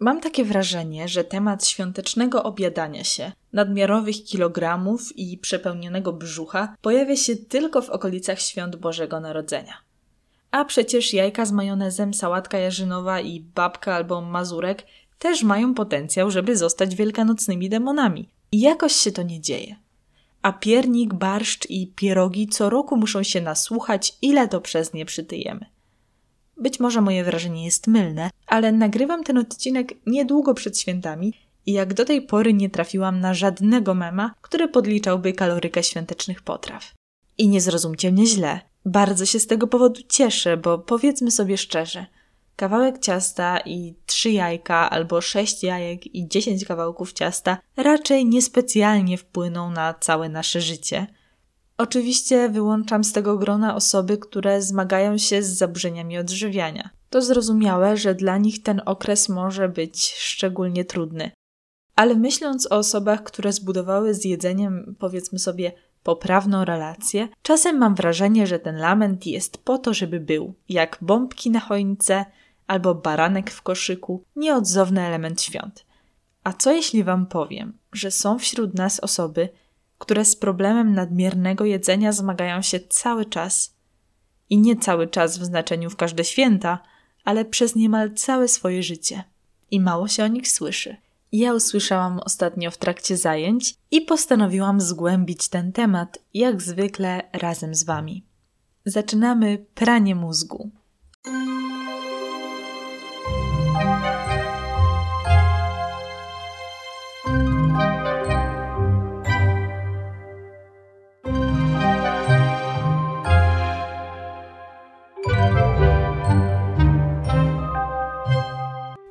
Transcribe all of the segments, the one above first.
Mam takie wrażenie, że temat świątecznego obiadania się, nadmiarowych kilogramów i przepełnionego brzucha pojawia się tylko w okolicach świąt Bożego Narodzenia. A przecież jajka z majonezem, sałatka jarzynowa i babka albo mazurek też mają potencjał, żeby zostać wielkanocnymi demonami. I jakoś się to nie dzieje. A piernik, barszcz i pierogi co roku muszą się nasłuchać, ile to przez nie przytyjemy. Być może moje wrażenie jest mylne, ale nagrywam ten odcinek niedługo przed świętami i jak do tej pory nie trafiłam na żadnego mema, który podliczałby kalorykę świątecznych potraw. I nie zrozumcie mnie źle. Bardzo się z tego powodu cieszę, bo powiedzmy sobie szczerze, kawałek ciasta i trzy jajka albo sześć jajek i dziesięć kawałków ciasta raczej niespecjalnie wpłyną na całe nasze życie – Oczywiście wyłączam z tego grona osoby, które zmagają się z zaburzeniami odżywiania. To zrozumiałe, że dla nich ten okres może być szczególnie trudny. Ale myśląc o osobach, które zbudowały z jedzeniem, powiedzmy sobie, poprawną relację, czasem mam wrażenie, że ten lament jest po to, żeby był, jak bombki na choince albo baranek w koszyku, nieodzowny element świąt. A co jeśli Wam powiem, że są wśród nas osoby, które z problemem nadmiernego jedzenia zmagają się cały czas. I nie cały czas w znaczeniu w każde święta, ale przez niemal całe swoje życie. I mało się o nich słyszy. Ja usłyszałam ostatnio w trakcie zajęć i postanowiłam zgłębić ten temat, jak zwykle razem z Wami. Zaczynamy pranie mózgu.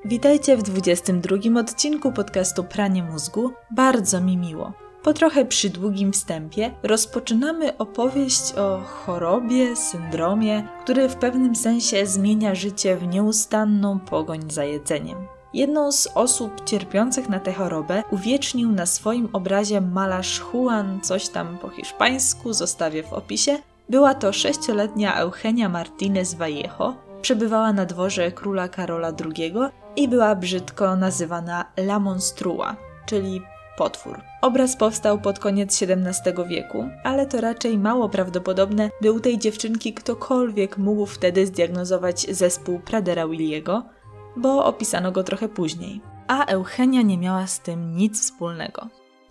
Witajcie w 22 odcinku podcastu Pranie Mózgu. Bardzo mi miło. Po trochę przydługim wstępie rozpoczynamy opowieść o chorobie, syndromie, który w pewnym sensie zmienia życie w nieustanną pogoń za jedzeniem. Jedną z osób cierpiących na tę chorobę uwiecznił na swoim obrazie malarz Juan, coś tam po hiszpańsku, zostawię w opisie. Była to sześcioletnia Eugenia Martinez Vallejo, przebywała na dworze króla Karola II i była brzydko nazywana La Monstrua, czyli potwór. Obraz powstał pod koniec XVII wieku, ale to raczej mało prawdopodobne, by u tej dziewczynki ktokolwiek mógł wtedy zdiagnozować zespół Pradera Williego, bo opisano go trochę później. A Eugenia nie miała z tym nic wspólnego.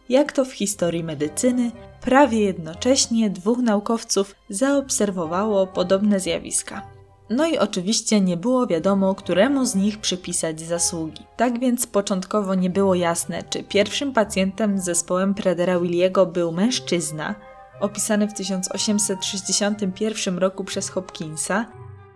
Jak to w historii medycyny, prawie jednocześnie dwóch naukowców zaobserwowało podobne zjawiska. No i oczywiście nie było wiadomo, któremu z nich przypisać zasługi. Tak więc początkowo nie było jasne, czy pierwszym pacjentem z zespołem Predera Williego był mężczyzna, opisany w 1861 roku przez Hopkinsa,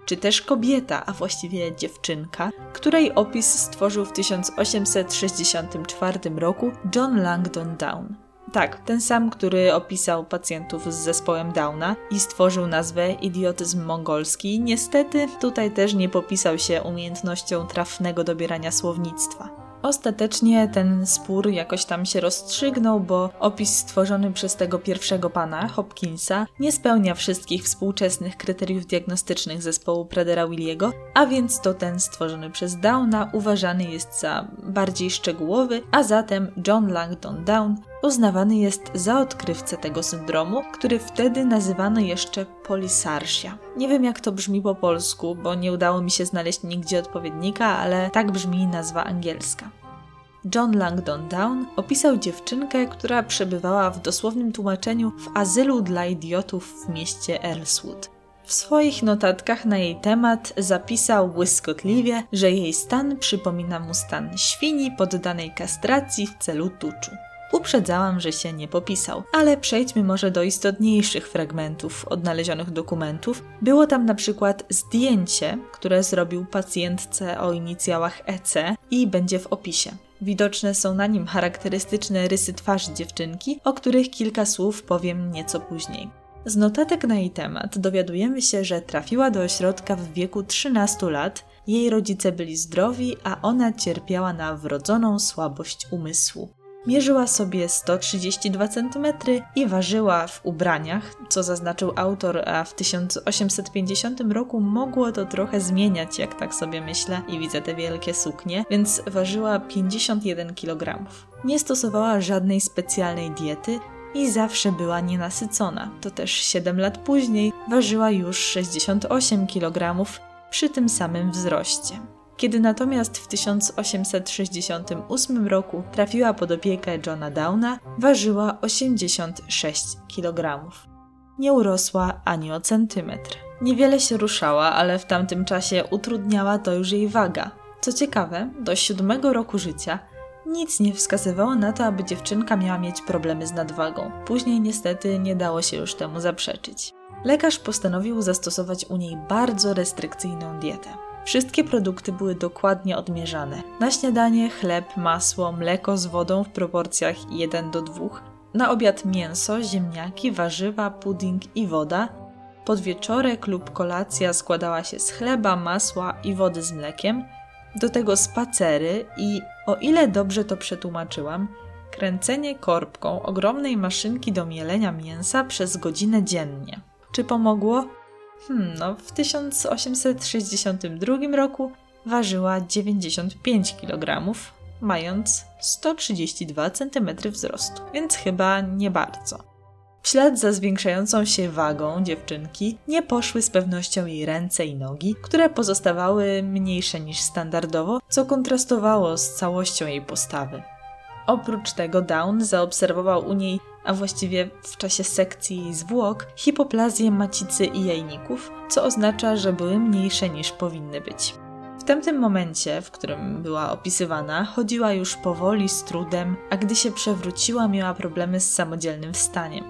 czy też kobieta, a właściwie dziewczynka, której opis stworzył w 1864 roku John Langdon Down. Tak, ten sam, który opisał pacjentów z zespołem Downa i stworzył nazwę idiotyzm mongolski, niestety tutaj też nie popisał się umiejętnością trafnego dobierania słownictwa. Ostatecznie ten spór jakoś tam się rozstrzygnął, bo opis stworzony przez tego pierwszego pana, Hopkinsa, nie spełnia wszystkich współczesnych kryteriów diagnostycznych zespołu Pradera Williego, a więc to ten stworzony przez Downa uważany jest za bardziej szczegółowy, a zatem John Langdon Down uznawany jest za odkrywcę tego syndromu, który wtedy nazywano jeszcze polisarsia. Nie wiem jak to brzmi po polsku, bo nie udało mi się znaleźć nigdzie odpowiednika, ale tak brzmi nazwa angielska. John Langdon Down opisał dziewczynkę, która przebywała w dosłownym tłumaczeniu w azylu dla idiotów w mieście Earlswood. W swoich notatkach na jej temat zapisał błyskotliwie, że jej stan przypomina mu stan świni poddanej kastracji w celu tuczu. Uprzedzałam, że się nie popisał, ale przejdźmy może do istotniejszych fragmentów odnalezionych dokumentów. Było tam na przykład zdjęcie, które zrobił pacjentce o inicjałach EC i będzie w opisie. Widoczne są na nim charakterystyczne rysy twarzy dziewczynki, o których kilka słów powiem nieco później. Z notatek na jej temat dowiadujemy się, że trafiła do ośrodka w wieku 13 lat, jej rodzice byli zdrowi, a ona cierpiała na wrodzoną słabość umysłu. Mierzyła sobie 132 cm i ważyła w ubraniach, co zaznaczył autor, a w 1850 roku mogło to trochę zmieniać, jak tak sobie myślę i widzę te wielkie suknie, więc ważyła 51 kg. Nie stosowała żadnej specjalnej diety, i zawsze była nienasycona. To też 7 lat później ważyła już 68 kg przy tym samym wzroście. Kiedy natomiast w 1868 roku trafiła pod opiekę Johna Downa, ważyła 86 kg. Nie urosła ani o centymetr. Niewiele się ruszała, ale w tamtym czasie utrudniała to już jej waga. Co ciekawe, do siódmego roku życia nic nie wskazywało na to, aby dziewczynka miała mieć problemy z nadwagą. Później niestety nie dało się już temu zaprzeczyć. Lekarz postanowił zastosować u niej bardzo restrykcyjną dietę. Wszystkie produkty były dokładnie odmierzane. Na śniadanie chleb, masło, mleko z wodą w proporcjach 1 do 2. Na obiad mięso, ziemniaki, warzywa, pudding i woda. Podwieczorek lub kolacja składała się z chleba, masła i wody z mlekiem. Do tego spacery i, o ile dobrze to przetłumaczyłam, kręcenie korbką ogromnej maszynki do mielenia mięsa przez godzinę dziennie. Czy pomogło? Hmm, no w 1862 roku ważyła 95 kg, mając 132 cm wzrostu, więc chyba nie bardzo. W ślad za zwiększającą się wagą dziewczynki nie poszły z pewnością jej ręce i nogi, które pozostawały mniejsze niż standardowo, co kontrastowało z całością jej postawy. Oprócz tego Down zaobserwował u niej a właściwie w czasie sekcji zwłok, hipoplazję macicy i jajników, co oznacza, że były mniejsze niż powinny być. W tamtym momencie, w którym była opisywana, chodziła już powoli, z trudem, a gdy się przewróciła, miała problemy z samodzielnym wstaniem.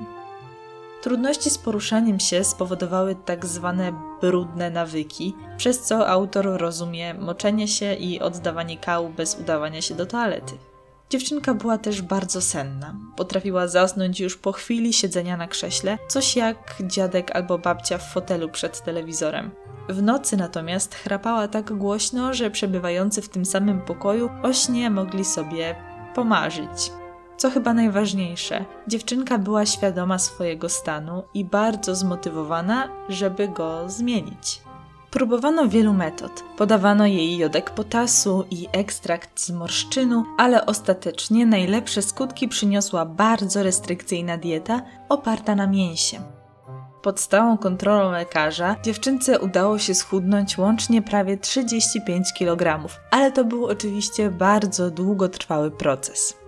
Trudności z poruszaniem się spowodowały tak zwane brudne nawyki, przez co autor rozumie moczenie się i oddawanie kału bez udawania się do toalety. Dziewczynka była też bardzo senna. Potrafiła zasnąć już po chwili siedzenia na krześle, coś jak dziadek albo babcia w fotelu przed telewizorem. W nocy natomiast chrapała tak głośno, że przebywający w tym samym pokoju o śnie mogli sobie pomarzyć. Co chyba najważniejsze, dziewczynka była świadoma swojego stanu i bardzo zmotywowana, żeby go zmienić. Próbowano wielu metod. Podawano jej jodek potasu i ekstrakt z morszczynu, ale ostatecznie najlepsze skutki przyniosła bardzo restrykcyjna dieta oparta na mięsie. Pod stałą kontrolą lekarza dziewczynce udało się schudnąć łącznie prawie 35 kg, ale to był oczywiście bardzo długotrwały proces.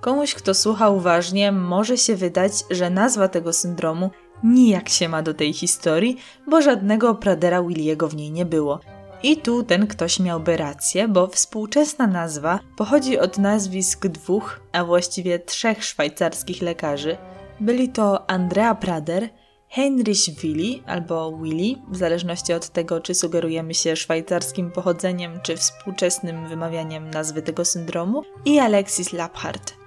Komuś, kto słucha uważnie, może się wydać, że nazwa tego syndromu nijak się ma do tej historii, bo żadnego Pradera Williego w niej nie było. I tu ten ktoś miałby rację, bo współczesna nazwa pochodzi od nazwisk dwóch, a właściwie trzech szwajcarskich lekarzy. Byli to Andrea Prader, Heinrich Willi albo Willy, w zależności od tego, czy sugerujemy się szwajcarskim pochodzeniem, czy współczesnym wymawianiem nazwy tego syndromu, i Alexis Laphart.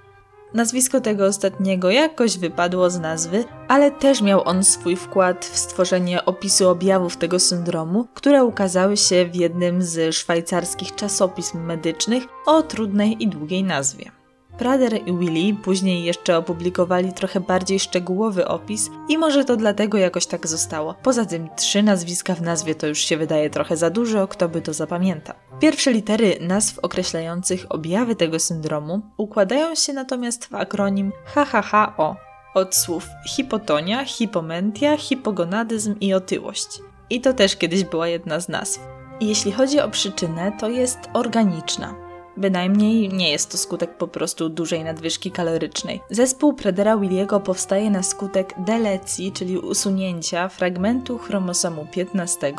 Nazwisko tego ostatniego jakoś wypadło z nazwy, ale też miał on swój wkład w stworzenie opisu objawów tego syndromu, które ukazały się w jednym z szwajcarskich czasopism medycznych o trudnej i długiej nazwie. Prader i Willy później jeszcze opublikowali trochę bardziej szczegółowy opis i może to dlatego jakoś tak zostało. Poza tym trzy nazwiska w nazwie to już się wydaje trochę za dużo, kto by to zapamiętał. Pierwsze litery nazw określających objawy tego syndromu układają się natomiast w akronim HHHO od słów hipotonia, hipomentia, hipogonadyzm i otyłość. I to też kiedyś była jedna z nazw. Jeśli chodzi o przyczynę, to jest organiczna. Bynajmniej nie jest to skutek po prostu dużej nadwyżki kalorycznej. Zespół Predera Williego powstaje na skutek delecji, czyli usunięcia fragmentu chromosomu 15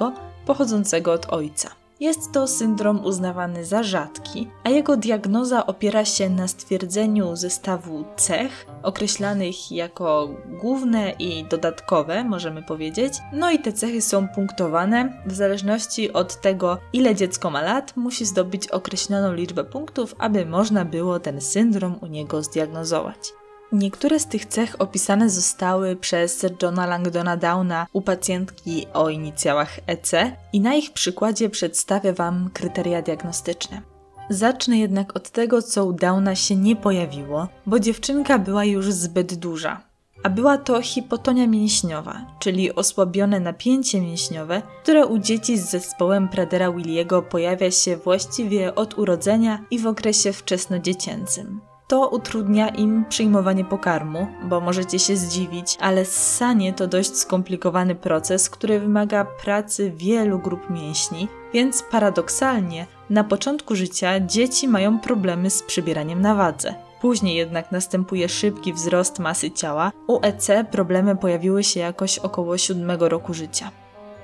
pochodzącego od ojca. Jest to syndrom uznawany za rzadki, a jego diagnoza opiera się na stwierdzeniu zestawu cech, określanych jako główne i dodatkowe, możemy powiedzieć. No i te cechy są punktowane. W zależności od tego, ile dziecko ma lat, musi zdobyć określoną liczbę punktów, aby można było ten syndrom u niego zdiagnozować. Niektóre z tych cech opisane zostały przez Johna Langdona Downa u pacjentki o inicjałach EC i na ich przykładzie przedstawię Wam kryteria diagnostyczne. Zacznę jednak od tego, co u Downa się nie pojawiło, bo dziewczynka była już zbyt duża. A była to hipotonia mięśniowa, czyli osłabione napięcie mięśniowe, które u dzieci z zespołem Pradera Williego pojawia się właściwie od urodzenia i w okresie wczesnodziecięcym. To utrudnia im przyjmowanie pokarmu, bo możecie się zdziwić, ale ssanie to dość skomplikowany proces, który wymaga pracy wielu grup mięśni, więc paradoksalnie na początku życia dzieci mają problemy z przybieraniem na wadze. Później jednak następuje szybki wzrost masy ciała. U EC problemy pojawiły się jakoś około 7 roku życia.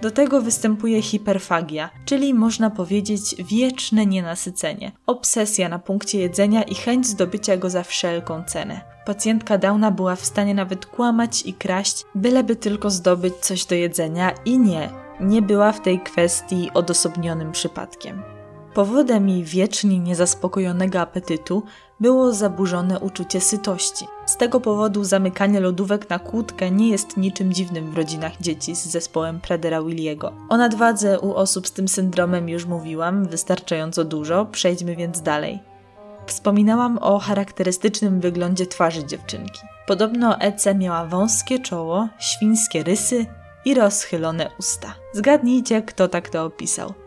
Do tego występuje hiperfagia, czyli można powiedzieć wieczne nienasycenie, obsesja na punkcie jedzenia i chęć zdobycia go za wszelką cenę. Pacjentka Downa była w stanie nawet kłamać i kraść, byleby tylko zdobyć coś do jedzenia i nie, nie była w tej kwestii odosobnionym przypadkiem. Powodem jej wiecznie niezaspokojonego apetytu było zaburzone uczucie sytości. Z tego powodu zamykanie lodówek na kłódkę nie jest niczym dziwnym w rodzinach dzieci z zespołem Pradera Williego. O nadwadze u osób z tym syndromem już mówiłam, wystarczająco dużo, przejdźmy więc dalej. Wspominałam o charakterystycznym wyglądzie twarzy dziewczynki. Podobno Ece miała wąskie czoło, świńskie rysy i rozchylone usta. Zgadnijcie, kto tak to opisał.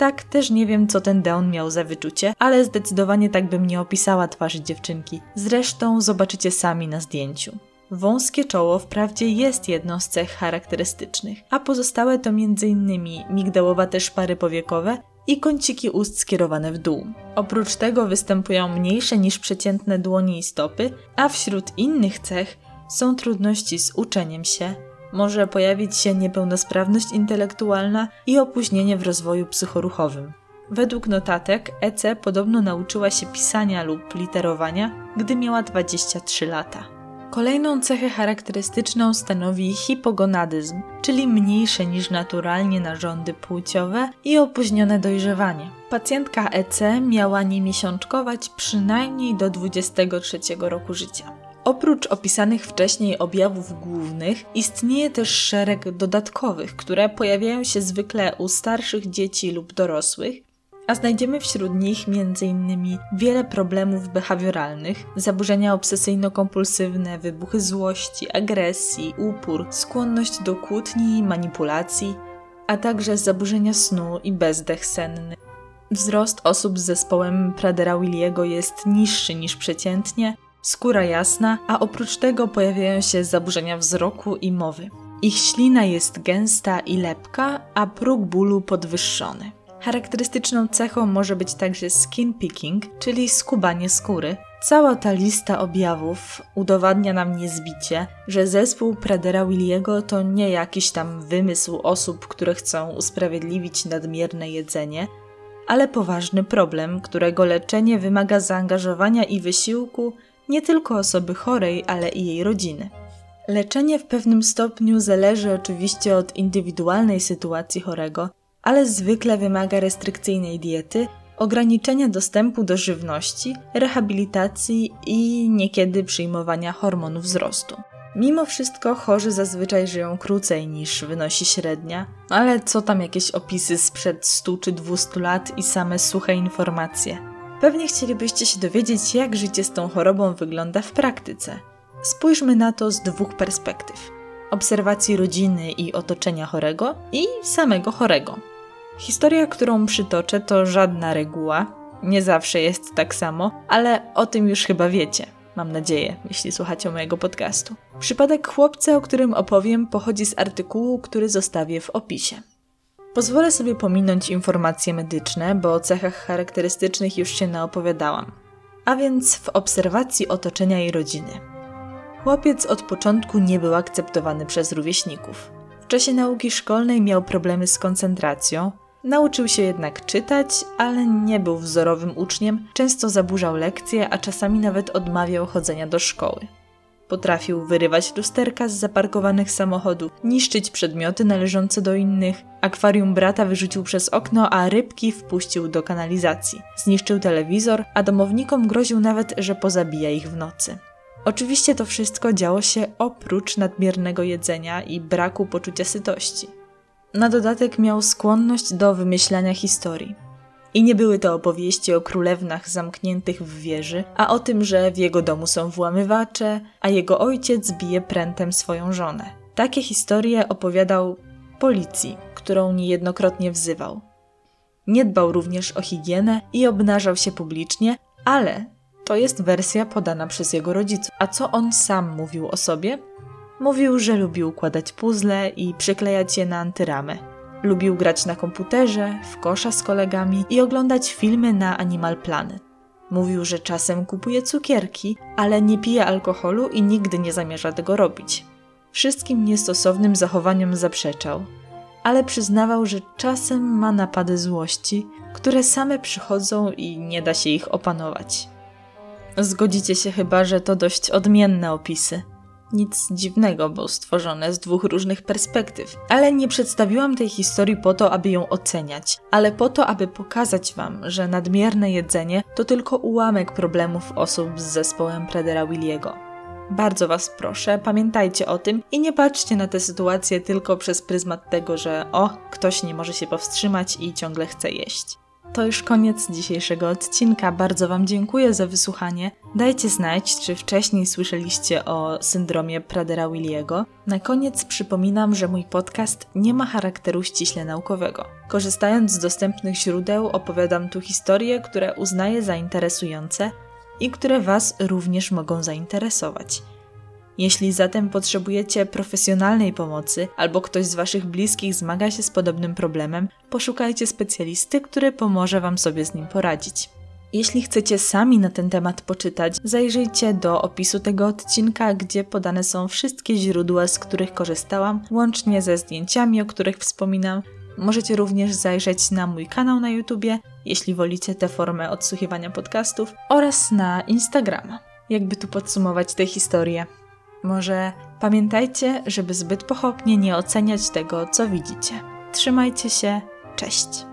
Tak, też nie wiem, co ten Down miał za wyczucie, ale zdecydowanie tak bym nie opisała twarzy dziewczynki. Zresztą zobaczycie sami na zdjęciu. Wąskie czoło wprawdzie jest jedną z cech charakterystycznych, a pozostałe to m.in. migdałowate szpary powiekowe i kąciki ust skierowane w dół. Oprócz tego występują mniejsze niż przeciętne dłonie i stopy, a wśród innych cech są trudności z uczeniem się, może pojawić się niepełnosprawność intelektualna i opóźnienie w rozwoju psychoruchowym. Według notatek EC podobno nauczyła się pisania lub literowania, gdy miała 23 lata. Kolejną cechę charakterystyczną stanowi hipogonadyzm, czyli mniejsze niż naturalnie narządy płciowe i opóźnione dojrzewanie. Pacjentka EC miała nie miesiączkować przynajmniej do 23 roku życia. Oprócz opisanych wcześniej objawów głównych, istnieje też szereg dodatkowych, które pojawiają się zwykle u starszych dzieci lub dorosłych, a znajdziemy wśród nich m.in. wiele problemów behawioralnych, zaburzenia obsesyjno-kompulsywne, wybuchy złości, agresji, upór, skłonność do kłótni i manipulacji, a także zaburzenia snu i bezdech senny. Wzrost osób z zespołem Pradera Williego jest niższy niż przeciętnie, skóra jasna, a oprócz tego pojawiają się zaburzenia wzroku i mowy. Ich ślina jest gęsta i lepka, a próg bólu podwyższony. Charakterystyczną cechą może być także skin picking, czyli skubanie skóry. Cała ta lista objawów udowadnia nam niezbicie, że zespół Pradera Williego to nie jakiś tam wymysł osób, które chcą usprawiedliwić nadmierne jedzenie, ale poważny problem, którego leczenie wymaga zaangażowania i wysiłku nie tylko osoby chorej, ale i jej rodziny. Leczenie w pewnym stopniu zależy oczywiście od indywidualnej sytuacji chorego, ale zwykle wymaga restrykcyjnej diety, ograniczenia dostępu do żywności, rehabilitacji i niekiedy przyjmowania hormonów wzrostu. Mimo wszystko chorzy zazwyczaj żyją krócej niż wynosi średnia, ale co tam jakieś opisy sprzed 100 czy 200 lat i same suche informacje. Pewnie chcielibyście się dowiedzieć, jak życie z tą chorobą wygląda w praktyce. Spójrzmy na to z dwóch perspektyw: obserwacji rodziny i otoczenia chorego i samego chorego. Historia, którą przytoczę, to żadna reguła. Nie zawsze jest tak samo, ale o tym już chyba wiecie. Mam nadzieję, jeśli słuchacie mojego podcastu. Przypadek chłopca, o którym opowiem, pochodzi z artykułu, który zostawię w opisie. Pozwolę sobie pominąć informacje medyczne, bo o cechach charakterystycznych już się naopowiadałam. A więc w obserwacji otoczenia i rodziny. Chłopiec od początku nie był akceptowany przez rówieśników. W czasie nauki szkolnej miał problemy z koncentracją, nauczył się jednak czytać, ale nie był wzorowym uczniem, często zaburzał lekcje, a czasami nawet odmawiał chodzenia do szkoły. Potrafił wyrywać lusterka z zaparkowanych samochodów, niszczyć przedmioty należące do innych. Akwarium brata wyrzucił przez okno, a rybki wpuścił do kanalizacji. Zniszczył telewizor, a domownikom groził nawet, że pozabija ich w nocy. Oczywiście to wszystko działo się oprócz nadmiernego jedzenia i braku poczucia sytości. Na dodatek miał skłonność do wymyślania historii. I nie były to opowieści o królewnach zamkniętych w wieży, a o tym, że w jego domu są włamywacze, a jego ojciec bije prętem swoją żonę. Takie historie opowiadał policji, którą niejednokrotnie wzywał. Nie dbał również o higienę i obnażał się publicznie, ale to jest wersja podana przez jego rodziców. A co on sam mówił o sobie? Mówił, że lubił układać puzzle i przyklejać je na antyramy. Lubił grać na komputerze, w kosza z kolegami i oglądać filmy na Animal Planet. Mówił, że czasem kupuje cukierki, ale nie pije alkoholu i nigdy nie zamierza tego robić. Wszystkim niestosownym zachowaniom zaprzeczał, ale przyznawał, że czasem ma napady złości, które same przychodzą i nie da się ich opanować. Zgodzicie się chyba, że to dość odmienne opisy. Nic dziwnego, bo stworzone z dwóch różnych perspektyw. Ale nie przedstawiłam tej historii po to, aby ją oceniać, ale po to, aby pokazać Wam, że nadmierne jedzenie to tylko ułamek problemów osób z zespołem Predera Williego. Bardzo Was proszę, pamiętajcie o tym i nie patrzcie na tę sytuację tylko przez pryzmat tego, że o, ktoś nie może się powstrzymać i ciągle chce jeść. To już koniec dzisiejszego odcinka. Bardzo Wam dziękuję za wysłuchanie. Dajcie znać, czy wcześniej słyszeliście o syndromie Pradera Williego. Na koniec przypominam, że mój podcast nie ma charakteru ściśle naukowego. Korzystając z dostępnych źródeł, opowiadam tu historie, które uznaję za interesujące i które Was również mogą zainteresować. Jeśli zatem potrzebujecie profesjonalnej pomocy albo ktoś z Waszych bliskich zmaga się z podobnym problemem, poszukajcie specjalisty, który pomoże Wam sobie z nim poradzić. Jeśli chcecie sami na ten temat poczytać, zajrzyjcie do opisu tego odcinka, gdzie podane są wszystkie źródła, z których korzystałam, łącznie ze zdjęciami, o których wspominam. Możecie również zajrzeć na mój kanał na YouTubie, jeśli wolicie tę formę odsłuchiwania podcastów, oraz na Instagrama. Jakby tu podsumować tę historię. Może pamiętajcie, żeby zbyt pochopnie nie oceniać tego, co widzicie. Trzymajcie się, cześć.